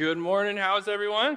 Good morning. How's everyone?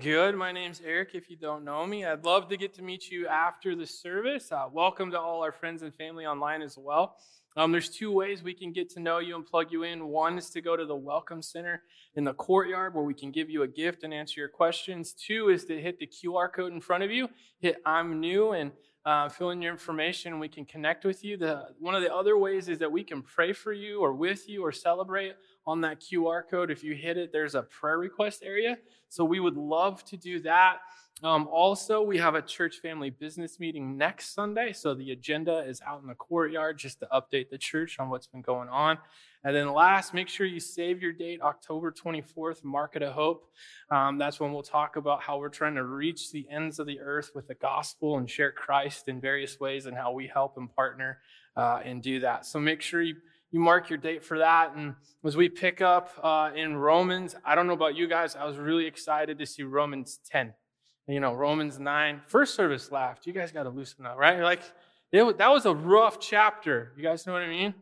Good. My name's Eric. If you don't know me, I'd love to get to meet you after the service. Uh, welcome to all our friends and family online as well. Um, there's two ways we can get to know you and plug you in. One is to go to the Welcome Center in the courtyard where we can give you a gift and answer your questions. Two is to hit the QR code in front of you, hit I'm new, and uh, fill in your information. We can connect with you. The, one of the other ways is that we can pray for you or with you or celebrate on that QR code. If you hit it, there's a prayer request area. So we would love to do that. Um, also, we have a church family business meeting next Sunday. So the agenda is out in the courtyard just to update the church on what's been going on. And then last, make sure you save your date, October 24th, Market of Hope. Um, that's when we'll talk about how we're trying to reach the ends of the earth with the gospel and share Christ in various ways and how we help and partner uh, and do that. So make sure you you mark your date for that. And as we pick up uh, in Romans, I don't know about you guys, I was really excited to see Romans 10. You know, Romans 9, first service laughed. You guys got to loosen up, right? You're Like, it, that was a rough chapter. You guys know what I mean?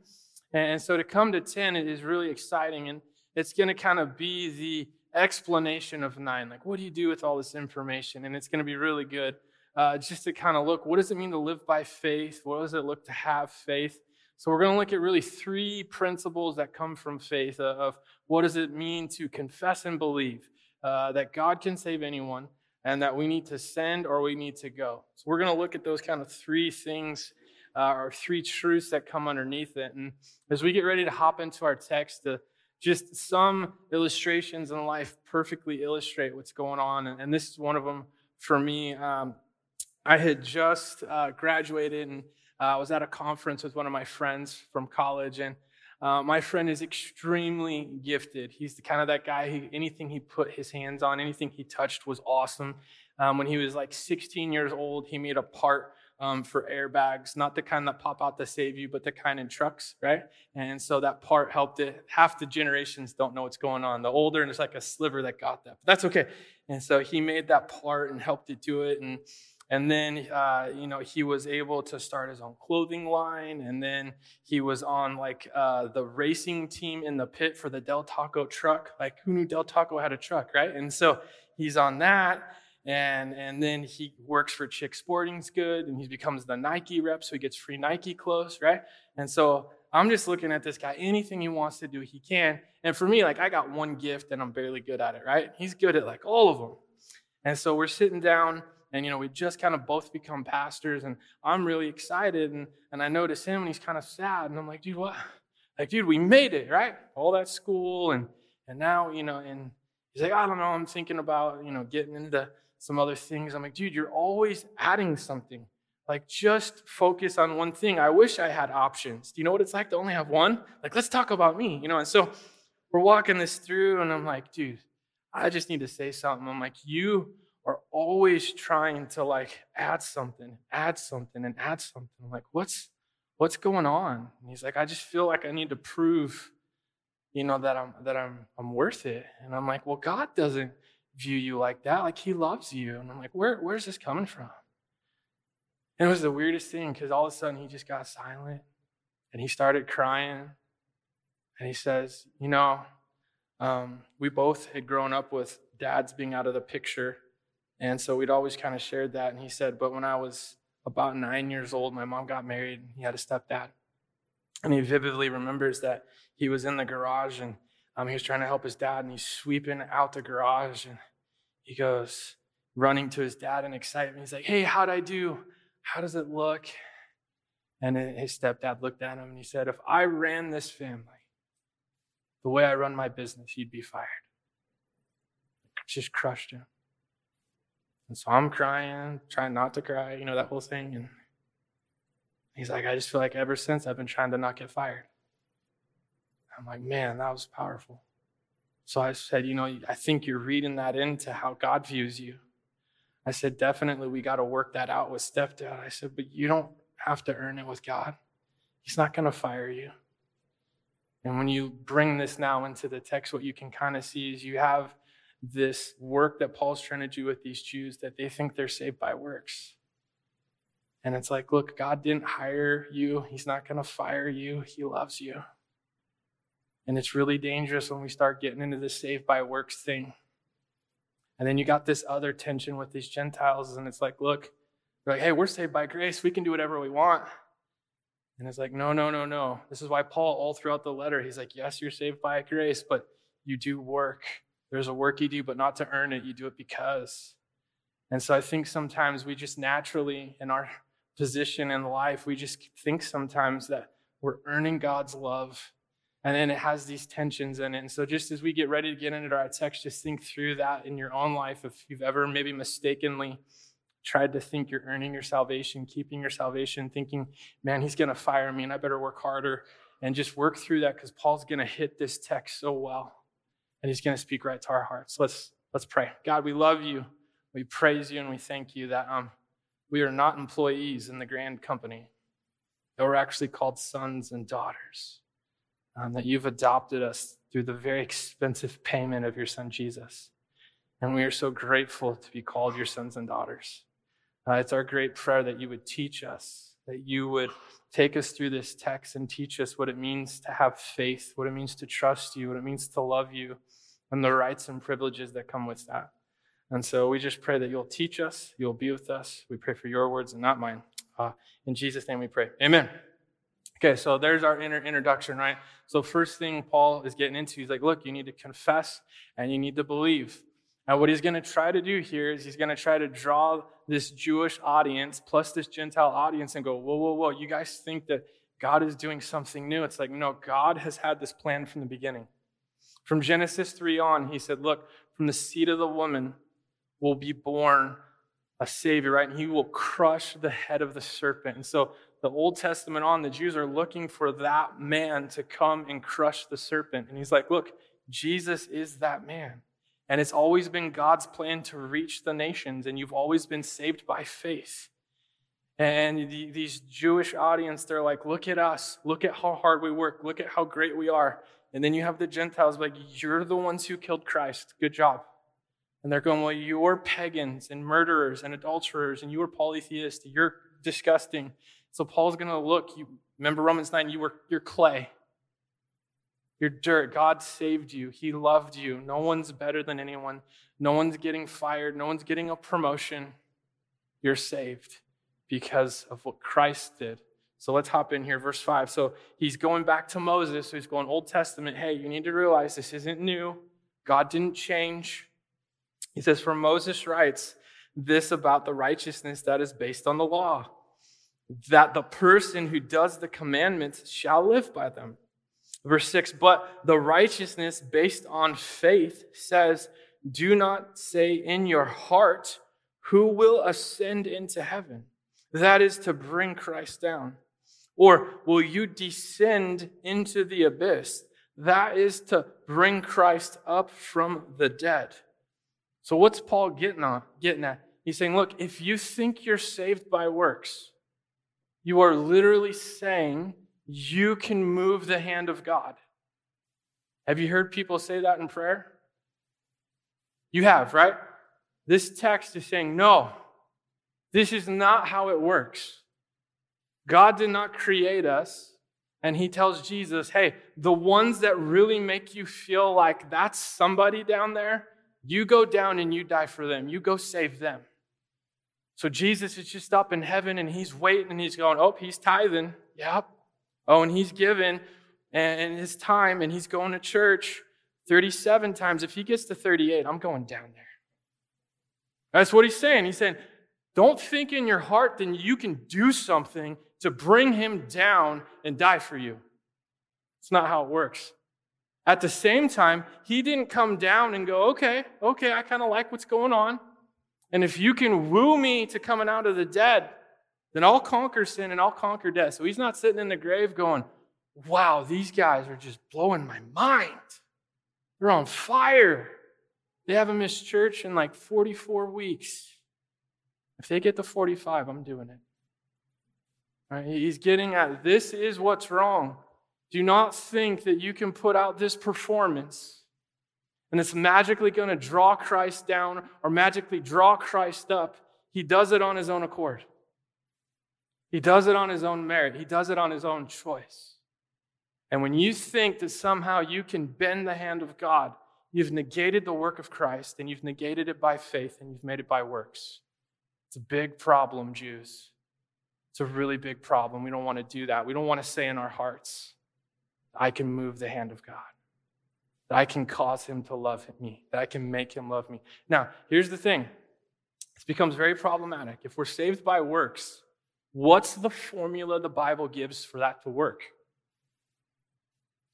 And so to come to 10 it is really exciting. And it's going to kind of be the explanation of 9. Like, what do you do with all this information? And it's going to be really good uh, just to kind of look what does it mean to live by faith? What does it look to have faith? So we're going to look at really three principles that come from faith of what does it mean to confess and believe uh, that God can save anyone and that we need to send or we need to go. So we're going to look at those kind of three things uh, or three truths that come underneath it. And as we get ready to hop into our text, uh, just some illustrations in life perfectly illustrate what's going on. And, and this is one of them for me. Um, I had just uh, graduated and uh, I was at a conference with one of my friends from college, and uh, my friend is extremely gifted. He's the kind of that guy who anything he put his hands on, anything he touched was awesome. Um, when he was like 16 years old, he made a part um, for airbags, not the kind that pop out to save you, but the kind in trucks, right? And so that part helped it. Half the generations don't know what's going on. The older, and it's like a sliver that got that. But that's okay. And so he made that part and helped it do it. And and then, uh, you know, he was able to start his own clothing line. And then he was on like uh, the racing team in the pit for the Del Taco truck. Like, who knew Del Taco had a truck, right? And so he's on that. And, and then he works for Dick's Sporting Goods and he becomes the Nike rep. So he gets free Nike clothes, right? And so I'm just looking at this guy. Anything he wants to do, he can. And for me, like, I got one gift and I'm barely good at it, right? He's good at like all of them. And so we're sitting down and you know we just kind of both become pastors and i'm really excited and, and i notice him and he's kind of sad and i'm like dude what? Like dude we made it right? All that school and and now you know and he's like i don't know i'm thinking about you know getting into some other things. I'm like dude you're always adding something. Like just focus on one thing. I wish i had options. Do you know what it's like to only have one? Like let's talk about me you know? And so we're walking this through and i'm like dude i just need to say something. I'm like you are always trying to like add something, add something, and add something. I'm like, what's what's going on? And he's like, I just feel like I need to prove, you know, that I'm that I'm I'm worth it. And I'm like, well, God doesn't view you like that. Like He loves you. And I'm like, where where's this coming from? And it was the weirdest thing because all of a sudden he just got silent and he started crying. And he says, you know, um, we both had grown up with dads being out of the picture and so we'd always kind of shared that. And he said, But when I was about nine years old, my mom got married. And he had a stepdad. And he vividly remembers that he was in the garage and um, he was trying to help his dad and he's sweeping out the garage. And he goes running to his dad in excitement. He's like, Hey, how'd I do? How does it look? And his stepdad looked at him and he said, If I ran this family the way I run my business, you'd be fired. It just crushed him. And so I'm crying, trying not to cry, you know, that whole thing. And he's like, I just feel like ever since I've been trying to not get fired. I'm like, man, that was powerful. So I said, you know, I think you're reading that into how God views you. I said, definitely we got to work that out with stepdad. I said, but you don't have to earn it with God. He's not going to fire you. And when you bring this now into the text, what you can kind of see is you have this work that Paul's trying to do with these Jews that they think they're saved by works. And it's like, look, God didn't hire you. He's not going to fire you. He loves you. And it's really dangerous when we start getting into this saved by works thing. And then you got this other tension with these Gentiles, and it's like, look, they're like, hey, we're saved by grace. We can do whatever we want. And it's like, no, no, no, no. This is why Paul, all throughout the letter, he's like, yes, you're saved by grace, but you do work. There's a work you do, but not to earn it. You do it because. And so I think sometimes we just naturally, in our position in life, we just think sometimes that we're earning God's love. And then it has these tensions in it. And so, just as we get ready to get into our text, just think through that in your own life. If you've ever maybe mistakenly tried to think you're earning your salvation, keeping your salvation, thinking, man, he's going to fire me and I better work harder. And just work through that because Paul's going to hit this text so well. And he's going to speak right to our hearts. Let's, let's pray. God, we love you. We praise you and we thank you that um, we are not employees in the grand company, that we're actually called sons and daughters, um, that you've adopted us through the very expensive payment of your son Jesus. And we are so grateful to be called your sons and daughters. Uh, it's our great prayer that you would teach us, that you would take us through this text and teach us what it means to have faith, what it means to trust you, what it means to love you, and the rights and privileges that come with that. And so we just pray that you'll teach us, you'll be with us. We pray for your words and not mine. Uh, in Jesus' name we pray. Amen. Okay, so there's our inner introduction, right? So, first thing Paul is getting into, he's like, look, you need to confess and you need to believe. And what he's going to try to do here is he's going to try to draw this Jewish audience plus this Gentile audience and go, whoa, whoa, whoa, you guys think that God is doing something new. It's like, no, God has had this plan from the beginning. From Genesis 3 on, he said, look, from the seed of the woman, will be born a Savior, right? And he will crush the head of the serpent. And so the Old Testament on, the Jews are looking for that man to come and crush the serpent. And he's like, look, Jesus is that man. And it's always been God's plan to reach the nations, and you've always been saved by faith. And the, these Jewish audience, they're like, look at us. Look at how hard we work. Look at how great we are. And then you have the Gentiles like, you're the ones who killed Christ. Good job. And they're going, Well, you're pagans and murderers and adulterers, and you are polytheist. You're disgusting. So Paul's going to look. You remember Romans 9, you were you're clay. You're dirt. God saved you. He loved you. No one's better than anyone. No one's getting fired. No one's getting a promotion. You're saved because of what Christ did. So let's hop in here, verse 5. So he's going back to Moses. So he's going Old Testament. Hey, you need to realize this isn't new. God didn't change. He says, For Moses writes this about the righteousness that is based on the law, that the person who does the commandments shall live by them. Verse 6 But the righteousness based on faith says, Do not say in your heart, Who will ascend into heaven? That is to bring Christ down. Or will you descend into the abyss? That is to bring Christ up from the dead. So what's Paul getting on getting at? He's saying, look, if you think you're saved by works, you are literally saying you can move the hand of God. Have you heard people say that in prayer? You have, right? This text is saying, no, this is not how it works. God did not create us. And he tells Jesus, hey, the ones that really make you feel like that's somebody down there, you go down and you die for them. You go save them. So Jesus is just up in heaven and he's waiting and he's going, Oh, he's tithing. Yep. Oh, and he's given and his time and he's going to church 37 times. If he gets to 38, I'm going down there. That's what he's saying. He's saying, Don't think in your heart that you can do something to bring him down and die for you. It's not how it works. At the same time, he didn't come down and go, okay, okay, I kind of like what's going on. And if you can woo me to coming out of the dead, then I'll conquer sin and I'll conquer death. So he's not sitting in the grave going, wow, these guys are just blowing my mind. They're on fire. They haven't missed church in like 44 weeks. If they get to 45, I'm doing it. Right? He's getting at this is what's wrong. Do not think that you can put out this performance and it's magically going to draw Christ down or magically draw Christ up. He does it on his own accord. He does it on his own merit. He does it on his own choice. And when you think that somehow you can bend the hand of God, you've negated the work of Christ and you've negated it by faith and you've made it by works. It's a big problem, Jews. It's a really big problem. We don't want to do that. We don't want to say in our hearts, I can move the hand of God, that I can cause him to love me, that I can make him love me. Now, here's the thing this becomes very problematic. If we're saved by works, what's the formula the Bible gives for that to work?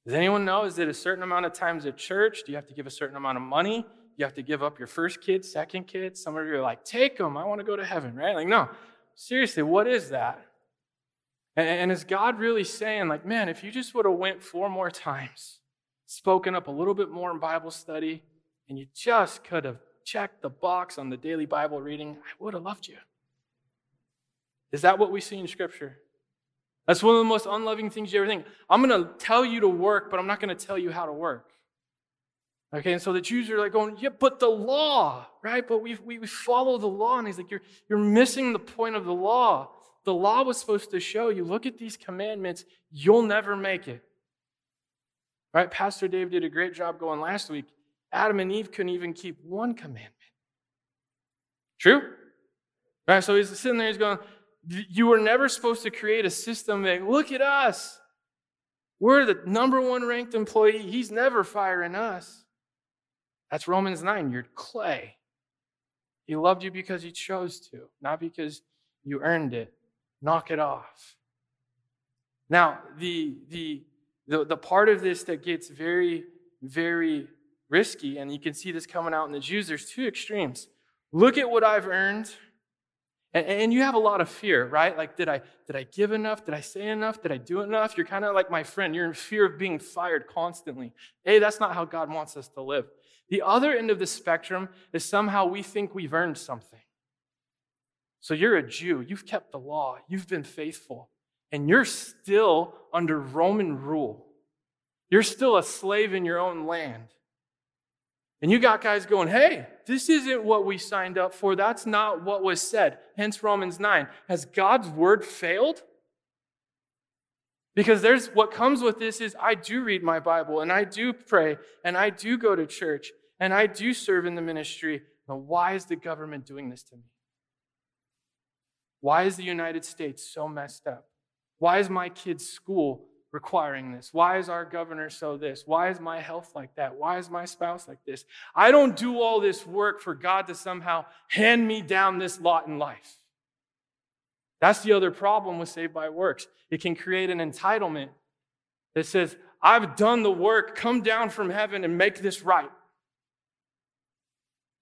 Does anyone know? Is it a certain amount of times at church? Do you have to give a certain amount of money? You have to give up your first kid, second kid? Some of you are like, take them. I want to go to heaven, right? Like, no. Seriously, what is that? And, and is God really saying, like, man, if you just would have went four more times, spoken up a little bit more in Bible study, and you just could have checked the box on the daily Bible reading, I would have loved you. Is that what we see in Scripture? That's one of the most unloving things you ever think. I'm going to tell you to work, but I'm not going to tell you how to work. Okay, and so the Jews are like going, yeah, but the law, right? But we, we, we follow the law. And he's like, you're, you're missing the point of the law. The law was supposed to show you, look at these commandments, you'll never make it. Right? Pastor Dave did a great job going last week. Adam and Eve couldn't even keep one commandment. True? Right? So he's sitting there, he's going, you were never supposed to create a system that, look at us. We're the number one ranked employee. He's never firing us. That's Romans 9. You're clay. He loved you because he chose to, not because you earned it. Knock it off. Now, the, the, the, the part of this that gets very, very risky, and you can see this coming out in the Jews, there's two extremes. Look at what I've earned and, and you have a lot of fear, right? Like, did I, did I give enough? Did I say enough? Did I do enough? You're kind of like my friend. You're in fear of being fired constantly. Hey, that's not how God wants us to live. The other end of the spectrum is somehow we think we've earned something. So you're a Jew, you've kept the law, you've been faithful, and you're still under Roman rule. You're still a slave in your own land. And you got guys going, hey, this isn't what we signed up for. That's not what was said. Hence Romans 9. Has God's word failed? Because there's what comes with this is I do read my Bible and I do pray and I do go to church and I do serve in the ministry. Now, why is the government doing this to me? Why is the United States so messed up? Why is my kid's school requiring this? Why is our governor so this? Why is my health like that? Why is my spouse like this? I don't do all this work for God to somehow hand me down this lot in life. That's the other problem with saved by works. It can create an entitlement that says, I've done the work, come down from heaven and make this right.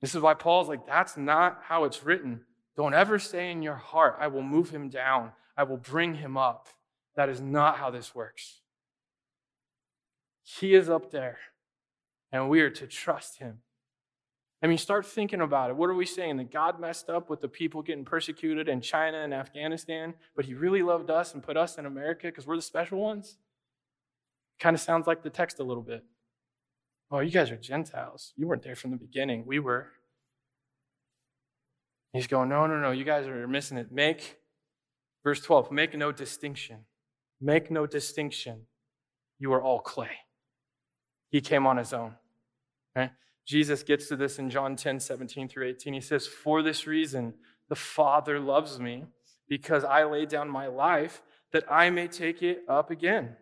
This is why Paul's like, that's not how it's written. Don't ever say in your heart, I will move him down, I will bring him up. That is not how this works. He is up there, and we are to trust him. I mean, start thinking about it. What are we saying? That God messed up with the people getting persecuted in China and Afghanistan, but he really loved us and put us in America because we're the special ones? Kind of sounds like the text a little bit. Oh, you guys are Gentiles. You weren't there from the beginning. We were. He's going, no, no, no, you guys are missing it. Make, verse 12, make no distinction Make no distinction. You are all clay. He came on his own. Right? Jesus gets to this in John 10, 17 through 18. He says, For this reason, the Father loves me, because I lay down my life that I may take it up again.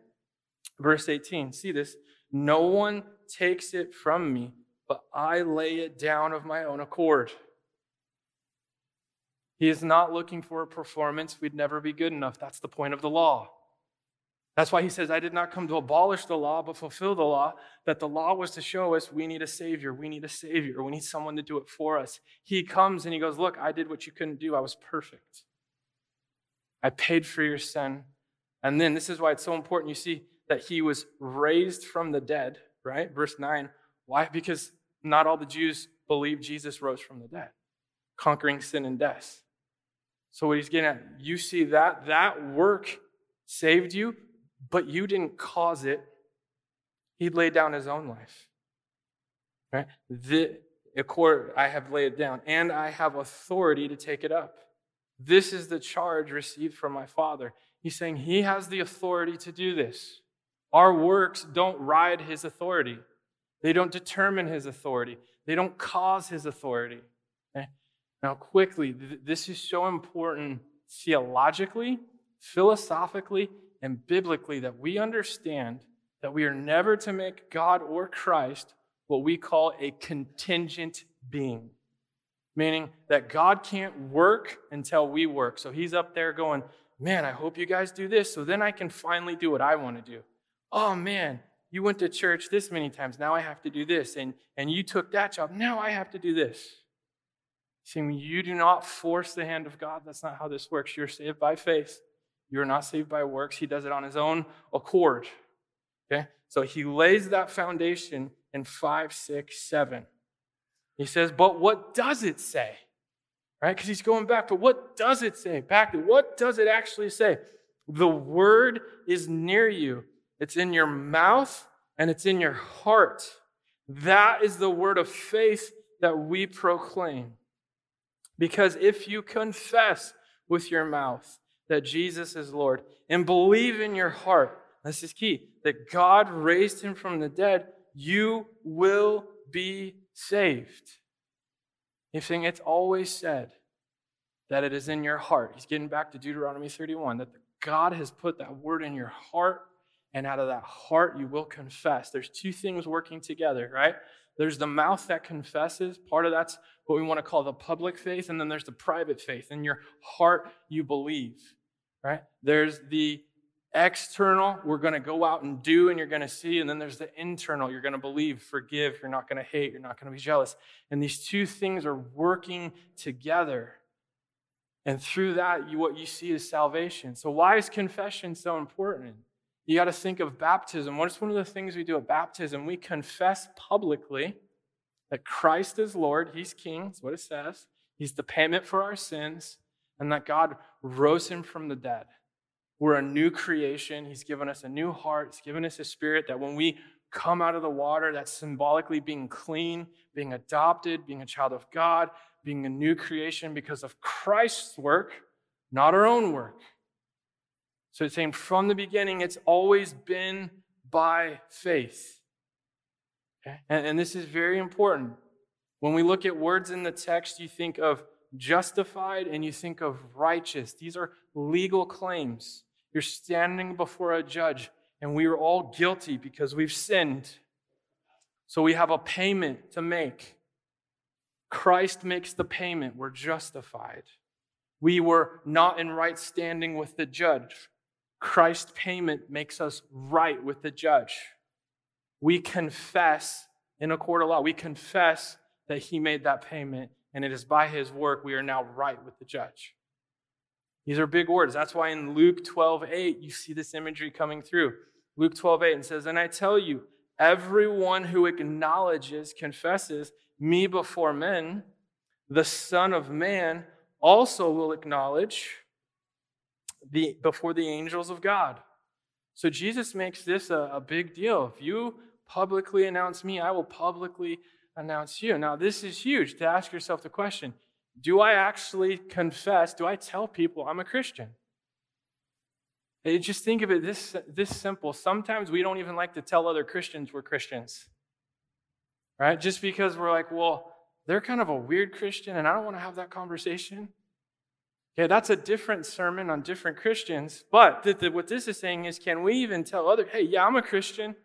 Verse 18, see this. No one takes it from me, but I lay it down of my own accord. He is not looking for a performance. We'd never be good enough. That's the point of the law. That's why he says, I did not come to abolish the law, but fulfill the law. That the law was to show us we need a Savior. We need a Savior. We need someone to do it for us. He comes and he goes, Look, I did what you couldn't do. I was perfect. I paid for your sin. And then this is why it's so important. You see that he was raised from the dead, right? Verse 9. Why? Because not all the Jews believe Jesus rose from the dead, conquering sin and death. So, what he's getting at, you see that, that work saved you but you didn't cause it. He laid down his own life. Right? The, accord, I have laid it down, and I have authority to take it up. This is the charge received from my Father. He's saying he has the authority to do this. Our works don't ride his authority, they don't determine his authority, they don't cause his authority. Okay? Now, quickly, th- this is so important theologically, philosophically, and biblically that we understand that we are never to make God or Christ what we call a contingent being. Meaning that God can't work until we work. So he's up there going, Man, I hope you guys do this so then I can finally do what I want to do. Oh man, you went to church this many times. Now I have to do this. And, and you took that job. Now I have to do this. See, you do not force the hand of God. That's not how this works. You're saved by faith. You're not saved by works. He does it on his own accord. Okay? So he lays that foundation in 5, 6, 7. He says, But what does it say? Right? Because he's going back, but what does it say? Back to what does it actually say? The word is near you, it's in your mouth and it's in your heart. That is the word of faith that we proclaim. Because if you confess with your mouth that Jesus is Lord and believe in your heart, this is key, that God raised him from the dead, you will be saved. He's saying it's always said that it is in your heart. He's getting back to Deuteronomy 31 that God has put that word in your heart, and out of that heart you will confess. There's two things working together, right? There's the mouth that confesses. Part of that's what we want to call the public faith. And then there's the private faith. In your heart, you believe, right? There's the external, we're going to go out and do and you're going to see. And then there's the internal, you're going to believe, forgive, you're not going to hate, you're not going to be jealous. And these two things are working together. And through that, you, what you see is salvation. So, why is confession so important? You got to think of baptism. What is one of the things we do at baptism? We confess publicly that Christ is Lord, He's King, that's what it says. He's the payment for our sins, and that God rose Him from the dead. We're a new creation. He's given us a new heart. He's given us a spirit that when we come out of the water, that's symbolically being clean, being adopted, being a child of God, being a new creation because of Christ's work, not our own work. So it's saying from the beginning, it's always been by faith. Okay? And, and this is very important. When we look at words in the text, you think of justified and you think of righteous. These are legal claims. You're standing before a judge, and we are all guilty because we've sinned. So we have a payment to make. Christ makes the payment. We're justified. We were not in right standing with the judge. Christ's payment makes us right with the judge. We confess in a court of law, we confess that he made that payment, and it is by his work we are now right with the judge. These are big words. That's why in Luke 12, 8, you see this imagery coming through. Luke 12, 8, and says, And I tell you, everyone who acknowledges, confesses me before men, the Son of Man also will acknowledge the, before the angels of God. So Jesus makes this a, a big deal. If you publicly announce me, I will publicly announce you. Now, this is huge to ask yourself the question do I actually confess? Do I tell people I'm a Christian? just think of it this, this simple. Sometimes we don't even like to tell other Christians we're Christians, right? Just because we're like, well, they're kind of a weird Christian and I don't want to have that conversation. Okay, that's a different sermon on different Christians. But th- th- what this is saying is can we even tell other, hey, yeah, I'm a Christian.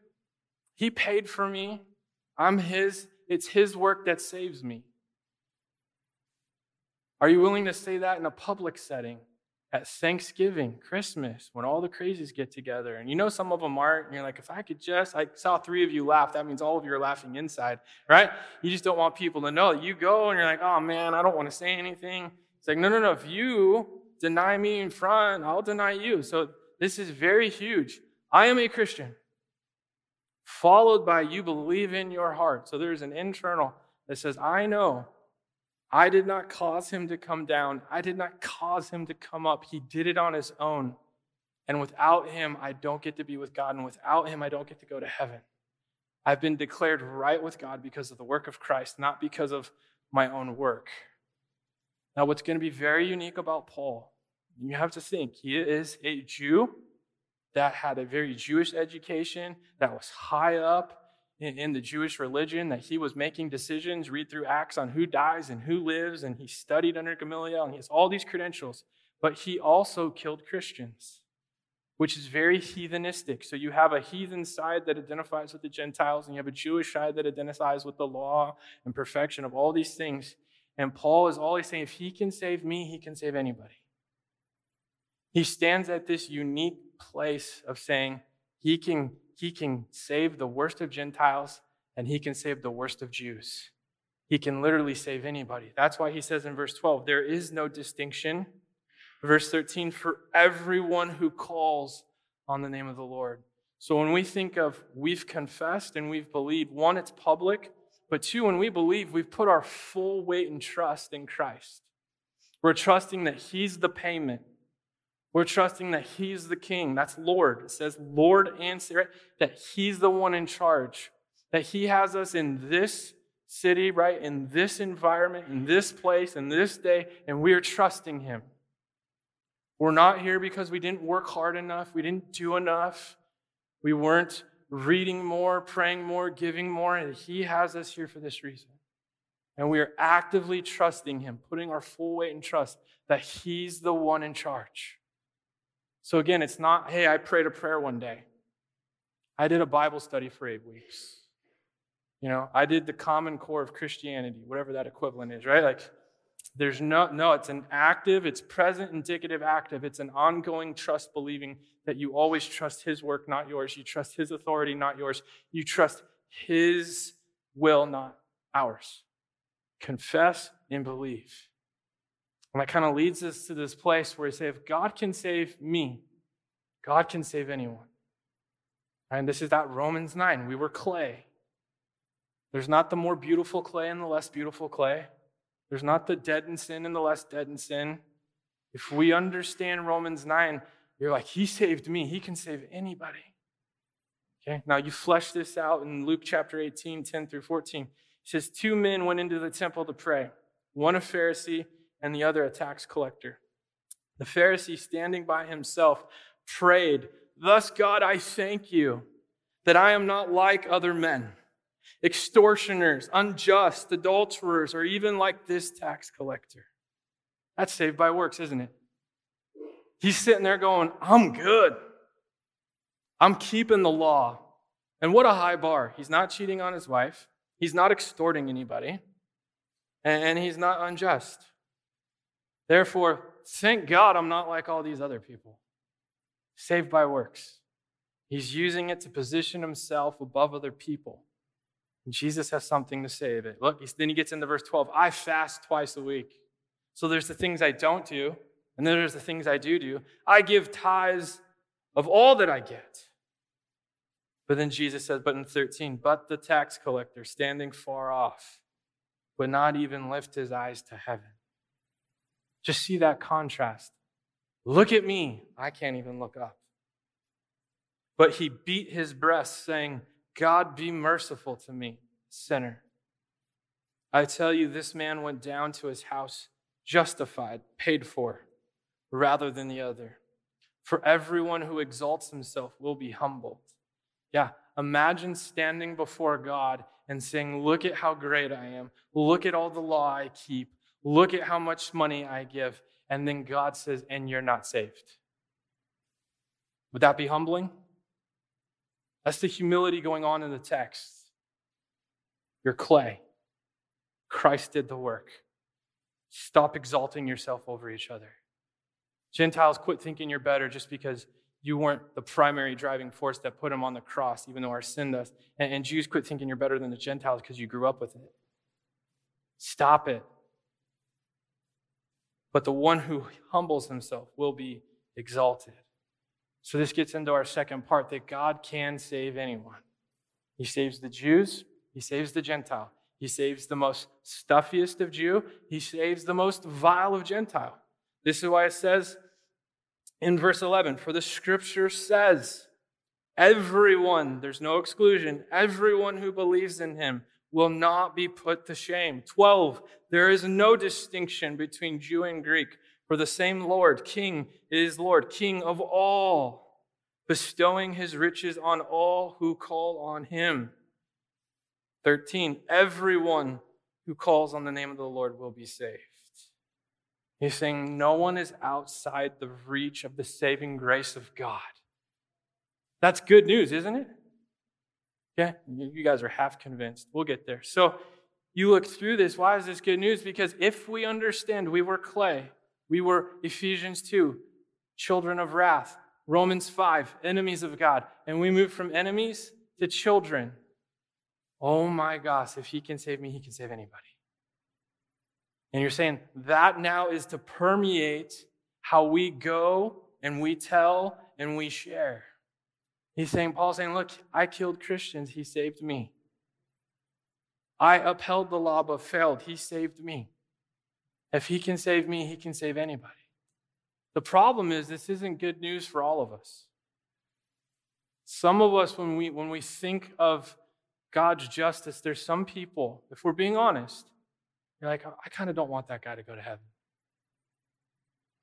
He paid for me. I'm his. It's his work that saves me. Are you willing to say that in a public setting? At Thanksgiving, Christmas, when all the crazies get together. And you know some of them aren't. And you're like, if I could just, I saw three of you laugh. That means all of you are laughing inside, right? You just don't want people to know. You go and you're like, oh man, I don't want to say anything. It's like, no, no, no. If you deny me in front, I'll deny you. So this is very huge. I am a Christian. Followed by you believe in your heart. So there's an internal that says, I know I did not cause him to come down. I did not cause him to come up. He did it on his own. And without him, I don't get to be with God. And without him, I don't get to go to heaven. I've been declared right with God because of the work of Christ, not because of my own work. Now, what's going to be very unique about Paul, you have to think, he is a Jew that had a very Jewish education, that was high up in, in, the Jewish religion, that he was making decisions, read through Acts on who dies and who lives, and he studied under Gamaliel, and he has all these credentials. But he also killed Christians, which is very heathenistic. So you have a heathen side that identifies with the Gentiles, and you have a Jewish side that identifies with the law and perfection of all these things. And Paul is always saying, if he can save me, he can save anybody. He stands at this unique place of saying he can, he can save the worst of Gentiles and he can save the worst of Jews. He can literally save anybody. That's why he says in verse 12, there is no distinction. Verse 13, for everyone who calls on the name of the Lord. So when we think of we've confessed and we've believed, one, it's public, but two, when we believe, we've put our full weight and trust in Christ. We're trusting that He's the payment. We're trusting that He's the King. That's Lord. It says Lord and Savior, that He's the one in charge. That He has us in this city, right? In this environment, in this place, in this day, and we are trusting Him. We're not here because we didn't work hard enough, we didn't do enough, we weren't reading more, praying more, giving more, and He has us here for this reason. And we are actively trusting Him, putting our full weight and trust that He's the one in charge. So again, it's not, hey, I prayed a prayer one day. I did a Bible study for eight weeks. You know, I did the common core of Christianity, whatever that equivalent is, right? Like, there's no, no, it's an active, it's present, indicative, active. It's an ongoing trust believing that you always trust His work, not yours. You trust His authority, not yours. You trust His will, not ours. Confess and believe. And that kind of leads us to this place where we say, if God can save me, God can save anyone. And this is that Romans 9. We were clay. There's not the more beautiful clay and the less beautiful clay. There's not the dead in sin and the less dead in sin. If we understand Romans 9, you're like, He saved me. He can save anybody. Okay, now you flesh this out in Luke chapter 18, 10 through 14. It says, Two men went into the temple to pray, one a Pharisee and the other a tax collector. The Pharisee, standing by himself, prayed, Thus, God, I thank you that I am not like other men extortioners, unjust, adulterers, or even like this tax collector. That's saved by works, isn't it? He's sitting there going, I'm good. I'm keeping the law. And what a high bar. He's not cheating on his wife, he's not extorting anybody, and he's not unjust. Therefore, thank God I'm not like all these other people. Saved by works. He's using it to position himself above other people. And Jesus has something to say of it. Look, then he gets into verse 12 I fast twice a week. So there's the things I don't do, and then there's the things I do do. I give tithes of all that I get. But then Jesus says, but in 13, but the tax collector standing far off would not even lift his eyes to heaven. Just see that contrast. Look at me. I can't even look up. But he beat his breast, saying, God, be merciful to me, sinner. I tell you, this man went down to his house justified, paid for, rather than the other. For everyone who exalts himself will be humbled. Yeah, imagine standing before God and saying, Look at how great I am. Look at all the law I keep. Look at how much money I give. And then God says, And you're not saved. Would that be humbling? That's the humility going on in the text. You're clay. Christ did the work. Stop exalting yourself over each other. Gentiles, quit thinking you're better just because you weren't the primary driving force that put him on the cross, even though our sin does. And, and Jews, quit thinking you're better than the Gentiles because you grew up with it. Stop it. But the one who humbles himself will be exalted. So this gets into our second part that God can save anyone. He saves the Jews, he saves the Gentile. He saves the most stuffiest of Jew, he saves the most vile of Gentile. This is why it says in verse 11, for the scripture says, everyone, there's no exclusion, everyone who believes in him will not be put to shame. 12, there is no distinction between Jew and Greek. For the same Lord, King is Lord, King of all, bestowing his riches on all who call on him. 13. Everyone who calls on the name of the Lord will be saved. He's saying no one is outside the reach of the saving grace of God. That's good news, isn't it? Yeah, you guys are half convinced. We'll get there. So you look through this. Why is this good news? Because if we understand we were clay, we were Ephesians 2, children of wrath, Romans 5, enemies of God, and we move from enemies to children. Oh my gosh, if he can save me, he can save anybody. And you're saying that now is to permeate how we go and we tell and we share. He's saying, Paul's saying, look, I killed Christians, he saved me. I upheld the law but failed, he saved me. If he can save me, he can save anybody. The problem is this isn't good news for all of us. Some of us, when we when we think of God's justice, there's some people, if we're being honest, you're like, I kind of don't want that guy to go to heaven.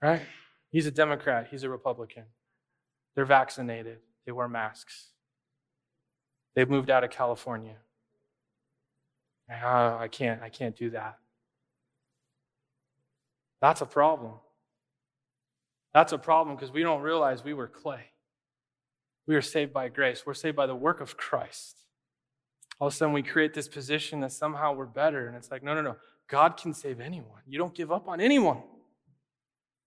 Right? He's a Democrat, he's a Republican. They're vaccinated, they wear masks. They've moved out of California. Oh, I can't, I can't do that. That's a problem. That's a problem because we don't realize we were clay. We are saved by grace. We're saved by the work of Christ. All of a sudden, we create this position that somehow we're better. And it's like, no, no, no. God can save anyone. You don't give up on anyone.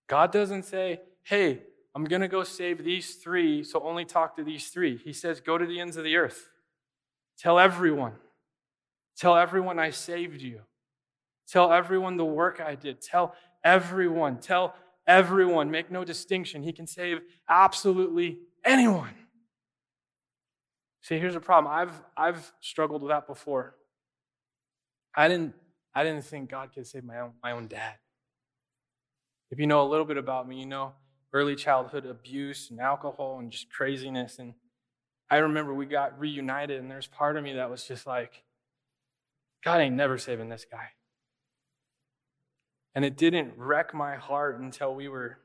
God doesn't say, hey, I'm going to go save these three, so only talk to these three. He says, go to the ends of the earth. Tell everyone. Tell everyone I saved you. Tell everyone the work I did. Tell everyone. Tell everyone. Make no distinction. He can save absolutely anyone. See, here's the problem. I've, I've struggled with that before. I didn't I didn't think God could save my own, my own dad. If you know a little bit about me, you know early childhood abuse and alcohol and just craziness. And I remember we got reunited, and there's part of me that was just like, God ain't never saving this guy. And it didn't wreck my heart until we were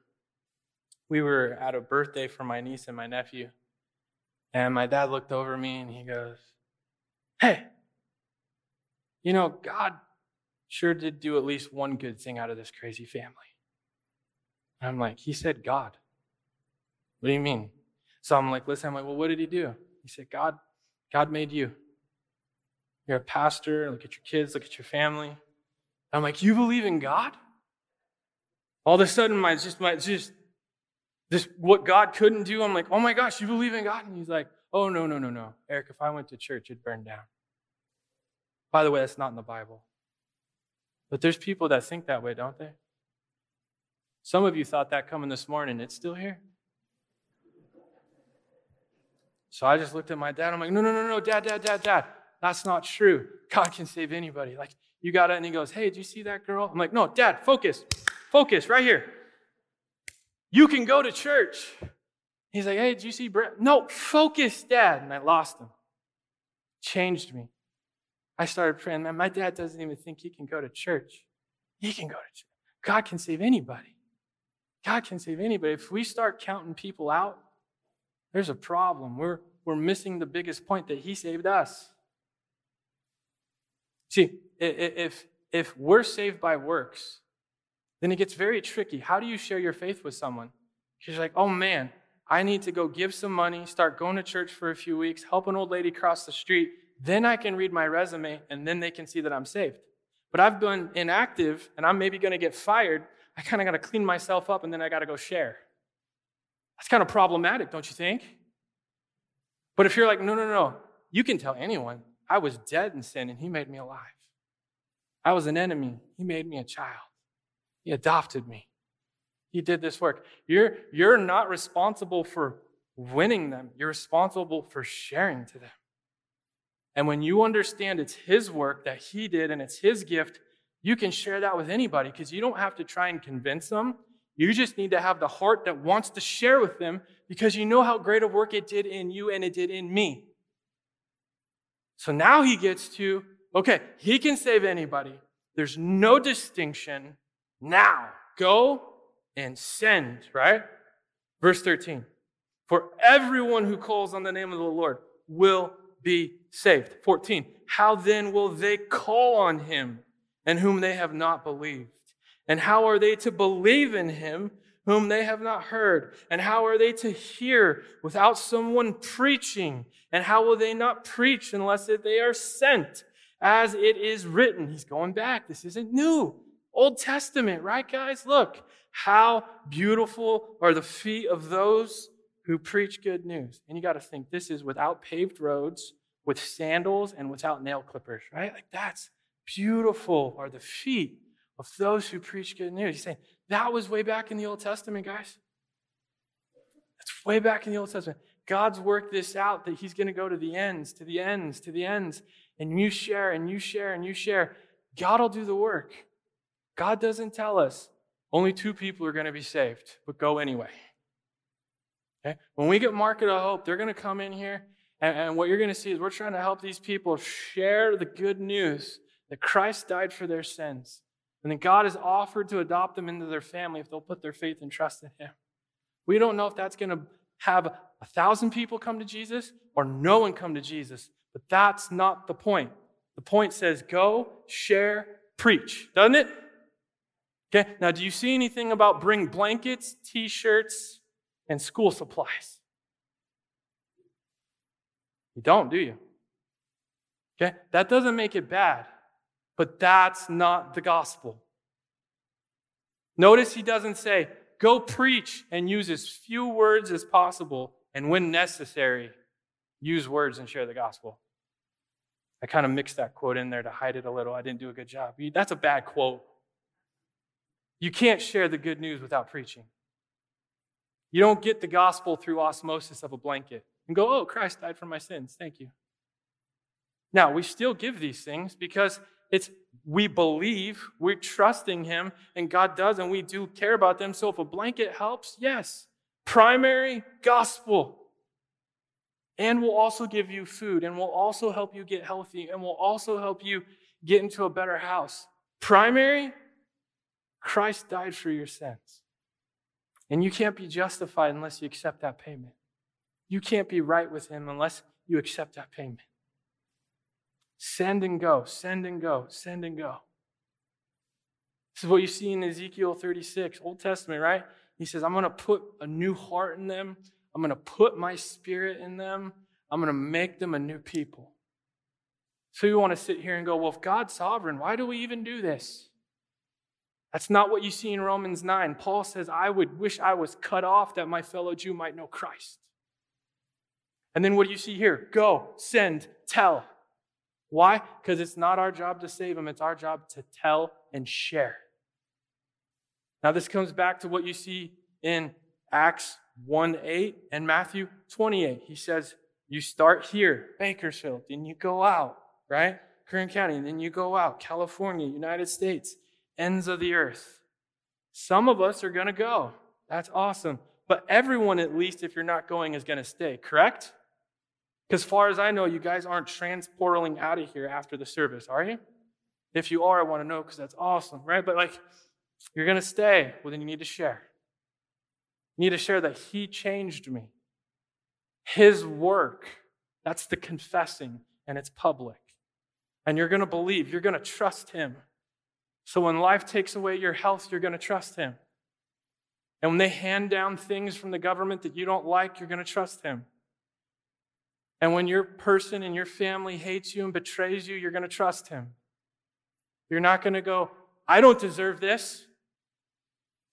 we were at a birthday for my niece and my nephew. And my dad looked over me and he goes, Hey, you know, God sure did do at least one good thing out of this crazy family. And I'm like, he said God. What do you mean? So I'm like, listen, I'm like, well, what did he do? He said, God, God made you. You're a pastor. Look at your kids. Look at your family. I'm like, you believe in God? All of a sudden, my just my just this what God couldn't do. I'm like, oh my gosh, you believe in God? And he's like, oh no, no, no, no, Eric. If I went to church, it'd burn down. By the way, that's not in the Bible. But there's people that think that way, don't they? Some of you thought that coming this morning. It's still here. So I just looked at my dad. I'm like, no, no, no, no, dad, dad, dad, dad. That's not true. God can save anybody. Like, you got it. And he goes, hey, did you see that girl? I'm like, no, dad, focus. Focus right here. You can go to church. He's like, hey, did you see Brett? No, focus, dad. And I lost him. Changed me. I started praying, man, my dad doesn't even think he can go to church. He can go to church. God can save anybody. God can save anybody. If we start counting people out, there's a problem. We're, we're missing the biggest point that he saved us. See, if, if we're saved by works, then it gets very tricky. How do you share your faith with someone? Because like, oh man, I need to go give some money, start going to church for a few weeks, help an old lady cross the street, then I can read my resume and then they can see that I'm saved. But I've been inactive and I'm maybe going to get fired. I kind of got to clean myself up and then I got to go share. That's kind of problematic, don't you think? But if you're like, no, no, no, you can tell anyone, I was dead in sin and he made me alive. I was an enemy. He made me a child. He adopted me. He did this work. You're, you're not responsible for winning them, you're responsible for sharing to them. And when you understand it's His work that He did and it's His gift, you can share that with anybody because you don't have to try and convince them. You just need to have the heart that wants to share with them because you know how great a work it did in you and it did in me. So now he gets to, okay, he can save anybody. There's no distinction. Now, go and send, right? Verse 13. For everyone who calls on the name of the Lord will be saved. 14. How then will they call on him and whom they have not believed? And how are they to believe in him whom they have not heard? And how are they to hear without someone preaching? And how will they not preach unless they are sent? As it is written. He's going back. This isn't new. Old Testament, right, guys? Look, how beautiful are the feet of those who preach good news. And you got to think this is without paved roads, with sandals, and without nail clippers, right? Like that's beautiful are the feet of those who preach good news. He's saying that was way back in the Old Testament, guys. That's way back in the Old Testament. God's worked this out that He's going to go to the ends, to the ends, to the ends, and you share and you share and you share. God will do the work. God doesn't tell us only two people are going to be saved, but go anyway. Okay? When we get Market of Hope, they're going to come in here, and, and what you're going to see is we're trying to help these people share the good news that Christ died for their sins, and that God has offered to adopt them into their family if they'll put their faith and trust in Him. We don't know if that's going to have a thousand people come to Jesus or no one come to Jesus, but that's not the point. The point says go, share, preach, doesn't it? Okay, now do you see anything about bring blankets, t shirts, and school supplies. You don't, do you? Okay? That doesn't make it bad, but that's not the gospel. Notice he doesn't say, go preach and use as few words as possible, and when necessary, use words and share the gospel. I kind of mixed that quote in there to hide it a little. I didn't do a good job. That's a bad quote. You can't share the good news without preaching. You don't get the gospel through osmosis of a blanket and go, oh, Christ died for my sins. Thank you. Now, we still give these things because it's we believe, we're trusting him, and God does, and we do care about them. So if a blanket helps, yes. Primary gospel. And we'll also give you food, and we'll also help you get healthy, and we'll also help you get into a better house. Primary, Christ died for your sins. And you can't be justified unless you accept that payment. You can't be right with Him unless you accept that payment. Send and go, send and go, send and go. This is what you see in Ezekiel 36, Old Testament, right? He says, I'm going to put a new heart in them. I'm going to put my spirit in them. I'm going to make them a new people. So you want to sit here and go, well, if God's sovereign, why do we even do this? That's not what you see in Romans 9. Paul says, I would wish I was cut off that my fellow Jew might know Christ. And then what do you see here? Go, send, tell. Why? Because it's not our job to save them, it's our job to tell and share. Now, this comes back to what you see in Acts 1 8 and Matthew 28. He says, You start here, Bakersfield, then you go out, right? Kern County, and then you go out, California, United States ends of the earth. Some of us are going to go. That's awesome. But everyone, at least if you're not going, is going to stay, correct? Because, far as I know, you guys aren't transporting out of here after the service, are you? If you are, I want to know because that's awesome, right? But, like, you're going to stay. Well, then you need to share. You need to share that He changed me. His work, that's the confessing, and it's public. And you're going to believe, you're going to trust Him. So when life takes away your health, you're going to trust Him. And when they hand down things from the government that you don't like, you're going to trust Him. And when your person and your family hates you and betrays you, you're going to trust Him. You're not going to go, I don't deserve this.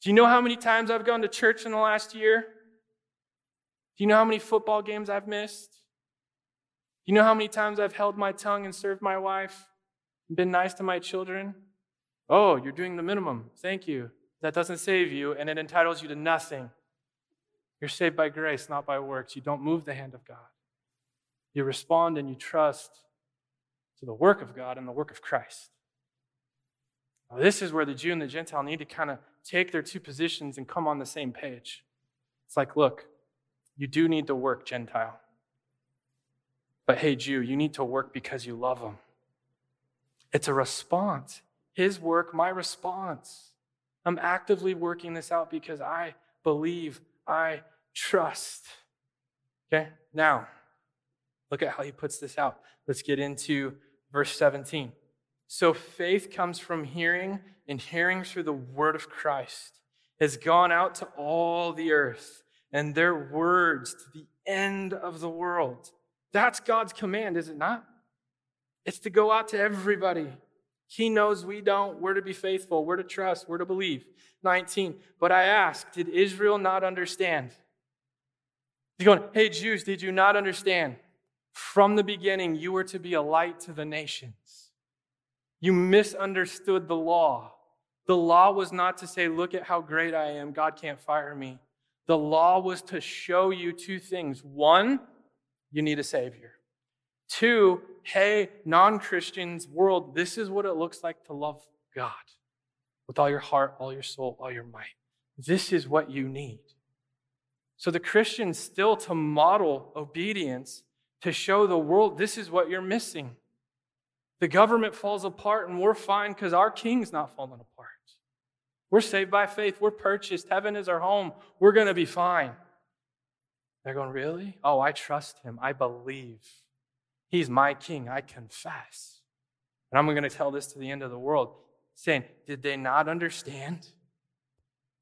Do you know how many times I've gone to church in the last year? Do you know how many football games I've missed? Do you know how many times I've held my tongue and served my wife and been nice to my children? Oh, you're doing the minimum. Thank you. That doesn't save you, and it entitles you to nothing. You're saved by grace, not by works. You don't move the hand of God. You respond and you trust to the work of God and the work of Christ. Now, this is where the Jew and the Gentile need to kind of take their two positions and come on the same page. It's like, look, you do need to work, Gentile. But hey, Jew, you need to work because you love them. It's a response. His work, my response. I'm actively working this out because I believe, I trust. Okay, now look at how he puts this out. Let's get into verse 17. So faith comes from hearing, and hearing through the word of Christ has gone out to all the earth, and their words to the end of the world. That's God's command, is it not? It's to go out to everybody. He knows we don't. We're to be faithful. We're to trust. We're to believe. 19. But I ask, did Israel not understand? He's going, hey, Jews, did you not understand? From the beginning, you were to be a light to the nations. You misunderstood the law. The law was not to say, look at how great I am. God can't fire me. The law was to show you two things. One, you need a Savior. Two, hey, non Christians, world, this is what it looks like to love God with all your heart, all your soul, all your might. This is what you need. So the Christians still to model obedience to show the world this is what you're missing. The government falls apart and we're fine because our king's not falling apart. We're saved by faith. We're purchased. Heaven is our home. We're going to be fine. They're going, Really? Oh, I trust him. I believe. He's my king. I confess. And I'm going to tell this to the end of the world, saying, Did they not understand?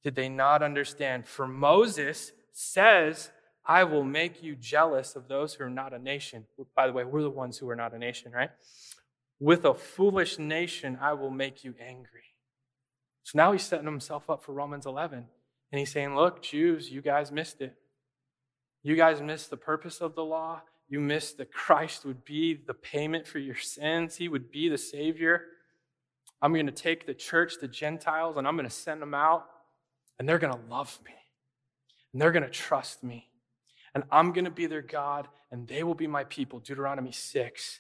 Did they not understand? For Moses says, I will make you jealous of those who are not a nation. By the way, we're the ones who are not a nation, right? With a foolish nation, I will make you angry. So now he's setting himself up for Romans 11. And he's saying, Look, Jews, you guys missed it. You guys missed the purpose of the law. You missed that Christ would be the payment for your sins, He would be the Savior. I'm going to take the church, the Gentiles, and I'm going to send them out, and they're going to love me, and they're going to trust me, and I'm going to be their God, and they will be my people. Deuteronomy 6.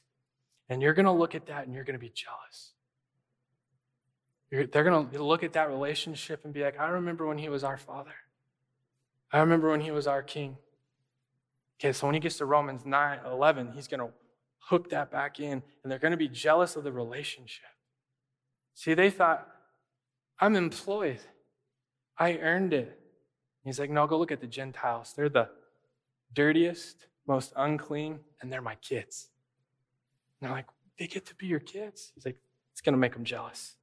And you're going to look at that and you're going to be jealous. You're, they're going to look at that relationship and be like, I remember when he was our father. I remember when he was our king. Okay, so when he gets to Romans 9, 11, he's going to hook that back in and they're going to be jealous of the relationship. See, they thought, I'm employed. I earned it. He's like, no, go look at the Gentiles. They're the dirtiest, most unclean, and they're my kids. And they're like, they get to be your kids? He's like, it's going to make them jealous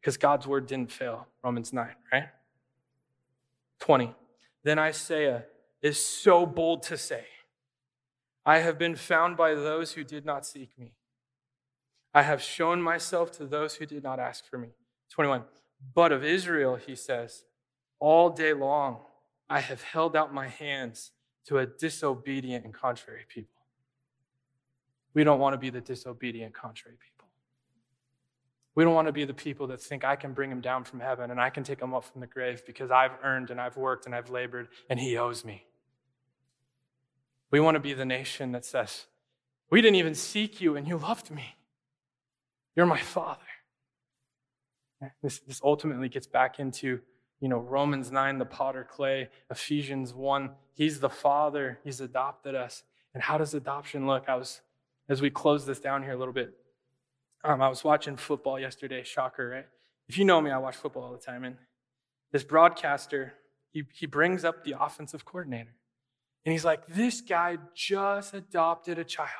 because God's word didn't fail. Romans 9, right? 20. Then Isaiah is so bold to say, I have been found by those who did not seek me. I have shown myself to those who did not ask for me. 21. But of Israel, he says, all day long I have held out my hands to a disobedient and contrary people. We don't want to be the disobedient, contrary people. We don't want to be the people that think I can bring him down from heaven and I can take him up from the grave because I've earned and I've worked and I've labored and he owes me. We want to be the nation that says, We didn't even seek you and you loved me. You're my father. This, this ultimately gets back into you know romans 9 the potter clay ephesians 1 he's the father he's adopted us and how does adoption look i was as we close this down here a little bit, um, I was watching football yesterday. Shocker, right? If you know me, I watch football all the time. And this broadcaster, he, he brings up the offensive coordinator. And he's like, This guy just adopted a child.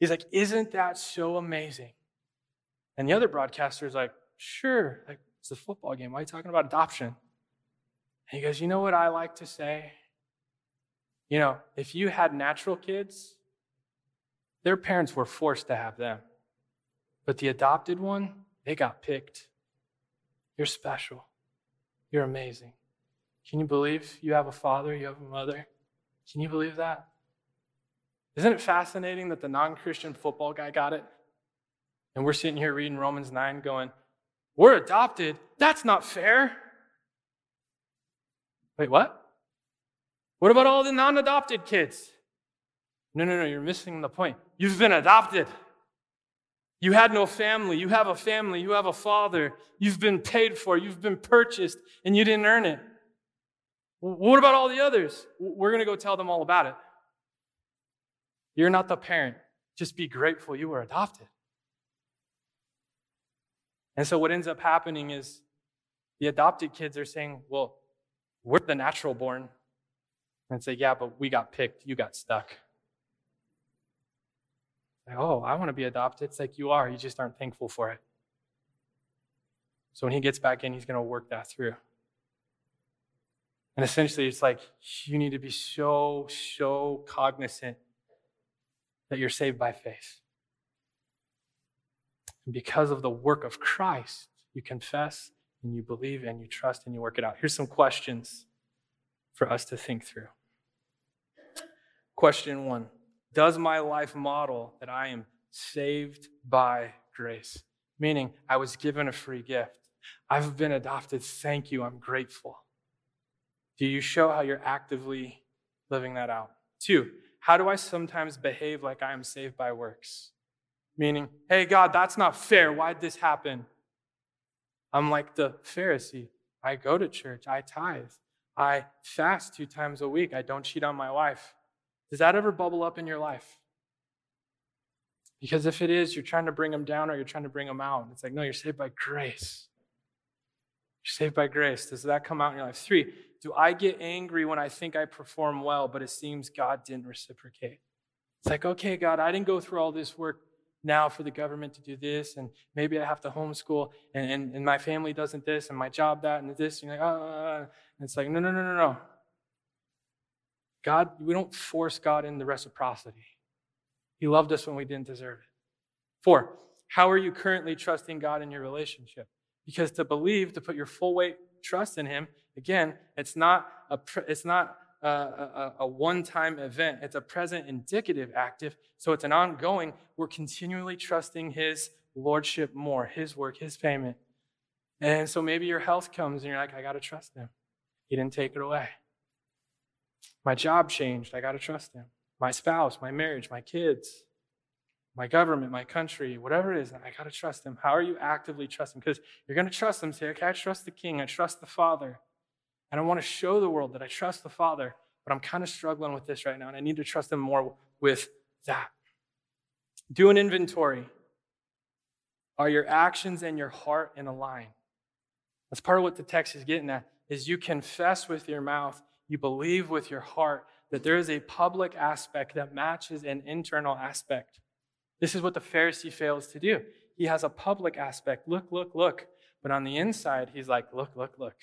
He's like, Isn't that so amazing? And the other broadcaster is like, Sure, like, it's a football game. Why are you talking about adoption? And he goes, You know what I like to say? You know, if you had natural kids, their parents were forced to have them. But the adopted one, they got picked. You're special. You're amazing. Can you believe you have a father, you have a mother? Can you believe that? Isn't it fascinating that the non Christian football guy got it? And we're sitting here reading Romans 9 going, We're adopted. That's not fair. Wait, what? What about all the non adopted kids? No, no, no, you're missing the point. You've been adopted. You had no family. You have a family. You have a father. You've been paid for. You've been purchased, and you didn't earn it. What about all the others? We're going to go tell them all about it. You're not the parent. Just be grateful you were adopted. And so, what ends up happening is the adopted kids are saying, Well, we're the natural born. and say, Yeah, but we got picked, you got stuck. Like, oh, I want to be adopted. It's like you are, you just aren't thankful for it. So when he gets back in, he's going to work that through. And essentially, it's like you need to be so, so cognizant that you're saved by faith. And because of the work of Christ, you confess and you believe and you trust and you work it out. Here's some questions for us to think through. Question one Does my life model that I am saved by grace? Meaning, I was given a free gift. I've been adopted. Thank you. I'm grateful. Do you show how you're actively living that out? Two, how do I sometimes behave like I am saved by works? Meaning, hey, God, that's not fair. Why'd this happen? I'm like the Pharisee. I go to church, I tithe, I fast two times a week, I don't cheat on my wife. Does that ever bubble up in your life? Because if it is, you're trying to bring them down or you're trying to bring them out. It's like, no, you're saved by grace. You're saved by grace. Does that come out in your life? Three, do I get angry when I think I perform well, but it seems God didn't reciprocate? It's like, okay, God, I didn't go through all this work now for the government to do this, and maybe I have to homeschool, and, and, and my family doesn't this, and my job that, and this. And you're like, oh, and it's like, no, no, no, no, no. God, we don't force God into reciprocity. He loved us when we didn't deserve it. Four, how are you currently trusting God in your relationship? Because to believe, to put your full weight trust in Him, again, it's not a, it's not a, a, a one time event. It's a present indicative active. So it's an ongoing. We're continually trusting His lordship more, His work, His payment. And so maybe your health comes and you're like, I got to trust Him. He didn't take it away. My job changed. I got to trust Him. My spouse, my marriage, my kids, my government, my country, whatever it is, I got to trust Him. How are you actively trusting? Because you're going to trust Him. Say, okay, I trust the King. I trust the Father. And I want to show the world that I trust the Father, but I'm kind of struggling with this right now, and I need to trust Him more with that. Do an inventory. Are your actions and your heart in a line? That's part of what the text is getting at, is you confess with your mouth, you believe with your heart that there is a public aspect that matches an internal aspect. This is what the Pharisee fails to do. He has a public aspect. Look, look, look. But on the inside, he's like, look, look, look.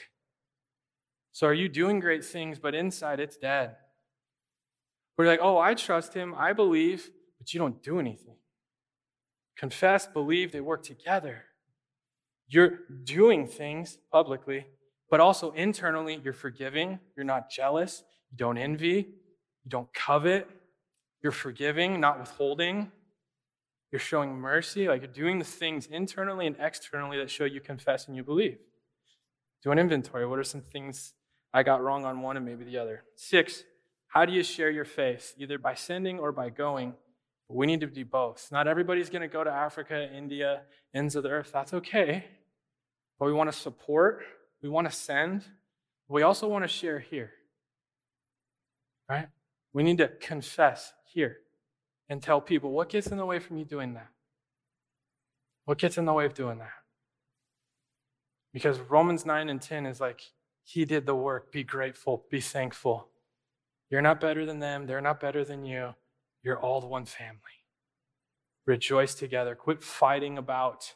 So are you doing great things, but inside it's dead? We're like, oh, I trust him, I believe, but you don't do anything. Confess, believe, they work together. You're doing things publicly, but also internally, you're forgiving, you're not jealous, you don't envy, you don't covet, you're forgiving, not withholding. You're showing mercy, like you're doing the things internally and externally that show you confess and you believe. Do an inventory. What are some things I got wrong on one and maybe the other. Six, how do you share your faith? Either by sending or by going. We need to do both. Not everybody's going to go to Africa, India, ends of the earth. That's okay. But we want to support, we want to send, we also want to share here. Right? We need to confess here and tell people what gets in the way from you doing that? What gets in the way of doing that? Because Romans 9 and 10 is like, he did the work. Be grateful. Be thankful. You're not better than them. They're not better than you. You're all one family. Rejoice together. Quit fighting about,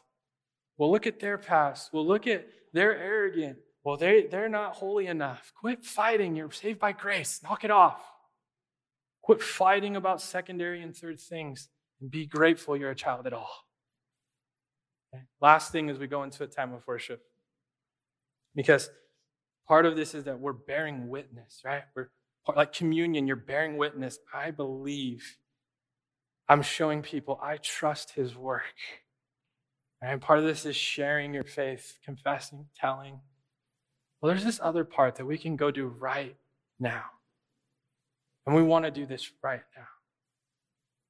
well, look at their past. Well, look at, they're arrogant. Well, they, they're not holy enough. Quit fighting. You're saved by grace. Knock it off. Quit fighting about secondary and third things and be grateful you're a child at all. Okay? Last thing as we go into a time of worship. Because Part of this is that we're bearing witness, right? We're like communion, you're bearing witness. I believe. I'm showing people I trust his work. And part of this is sharing your faith, confessing, telling. Well, there's this other part that we can go do right now. And we want to do this right now.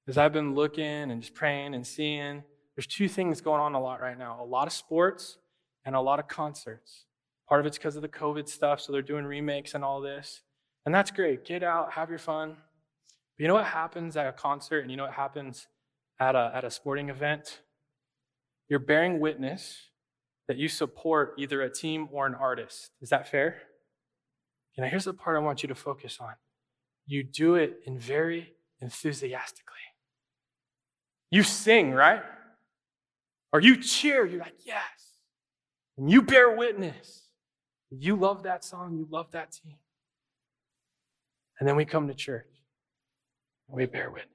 As I've been looking and just praying and seeing, there's two things going on a lot right now a lot of sports and a lot of concerts. Part of it's because of the COVID stuff, so they're doing remakes and all this. And that's great. Get out, have your fun. But you know what happens at a concert and you know what happens at a, at a sporting event? You're bearing witness that you support either a team or an artist. Is that fair? And here's the part I want you to focus on. you do it in very enthusiastically. You sing, right? Or you cheer, you're like, yes. And you bear witness. You love that song, you love that team. And then we come to church and we bear witness.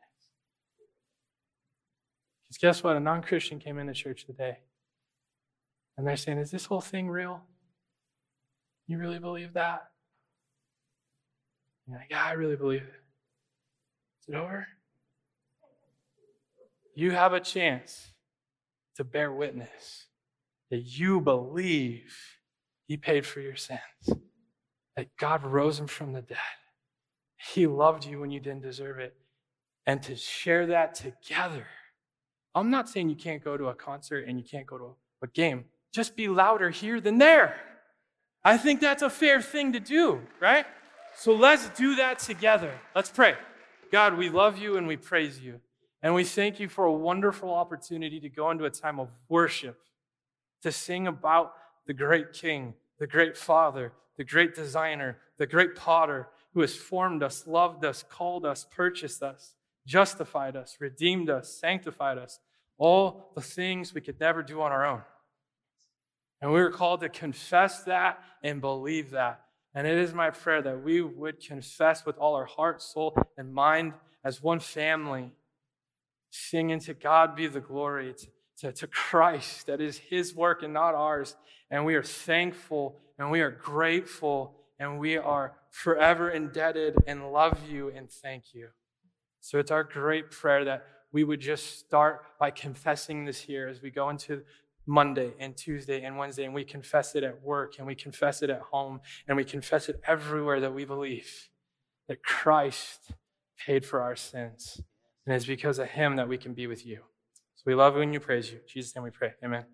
Because guess what? A non Christian came into church today and they're saying, Is this whole thing real? You really believe that? You're like, Yeah, I really believe it. Is it over? You have a chance to bear witness that you believe He paid for your sins, that God rose Him from the dead. He loved you when you didn't deserve it. And to share that together. I'm not saying you can't go to a concert and you can't go to a game. Just be louder here than there. I think that's a fair thing to do, right? So let's do that together. Let's pray. God, we love you and we praise you. And we thank you for a wonderful opportunity to go into a time of worship, to sing about the great King, the great Father, the great designer, the great potter who has formed us, loved us, called us, purchased us, justified us, redeemed us, sanctified us, all the things we could never do on our own. And we were called to confess that and believe that. And it is my prayer that we would confess with all our heart, soul, and mind as one family, singing to God be the glory, to, to, to Christ, that is His work and not ours. And we are thankful and we are grateful and we are forever indebted and love you and thank you. So it's our great prayer that we would just start by confessing this here as we go into Monday and Tuesday and Wednesday, and we confess it at work and we confess it at home and we confess it everywhere that we believe that Christ paid for our sins. And it's because of him that we can be with you. So we love you and you praise you. In Jesus' name we pray. Amen.